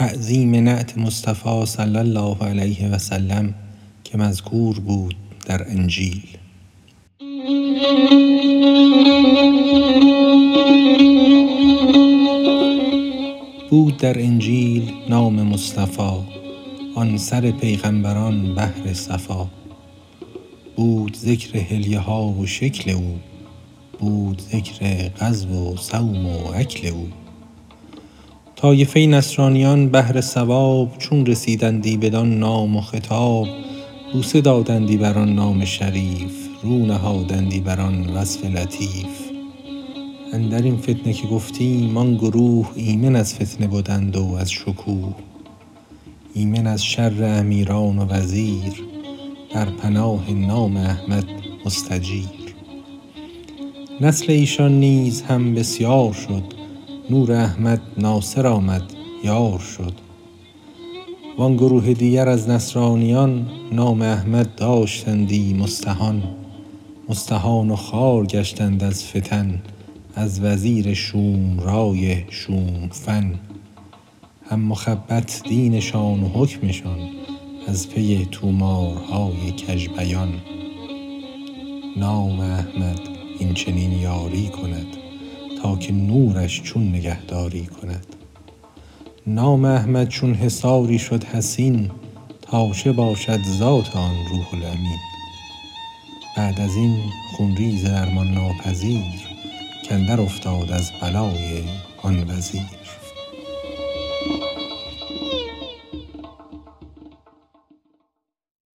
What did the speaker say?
تعظیم نعت مصطفی صلی الله علیه و سلم که مذکور بود در انجیل. بود در انجیل نام مصطفی آن سر پیغمبران بحر صفا. بود ذکر حلیه ها و شکل او بود ذکر غزو و صوم و اکل او. طایفه نصرانیان بهر ثواب چون رسیدندی بدان نام و خطاب بوسه دادندی بر آن نام شریف رو نهادندی بر آن وصف لطیف. اندر این فتنه که گفتیم آن گروه ایمن از فتنه بدند و از شکوه. ایمن از شر امیران و وزیر در پناه نام احمد مستجیر. نسل ایشان نیز هم بسیار شد نور احمد ناصر آمد یار شد. وان گروه دیگر از نصرانیان نام احمد داشتندی مستهان. مستهان و خوار گشتند از فتن از وزیر شومرای شوم فن هم مخبط دینشان و حکمشان از پی طومارهای کژ بیان نام احمد این چنین یاری کند. تا که نورش چون نگهداری کند. نام احمد چون حصاری شد حصین تا چه باشد ذات آن روح الامین. بعد از این خون ریز درمان ناپذیر کاندر افتاد از بلای آن وزیر.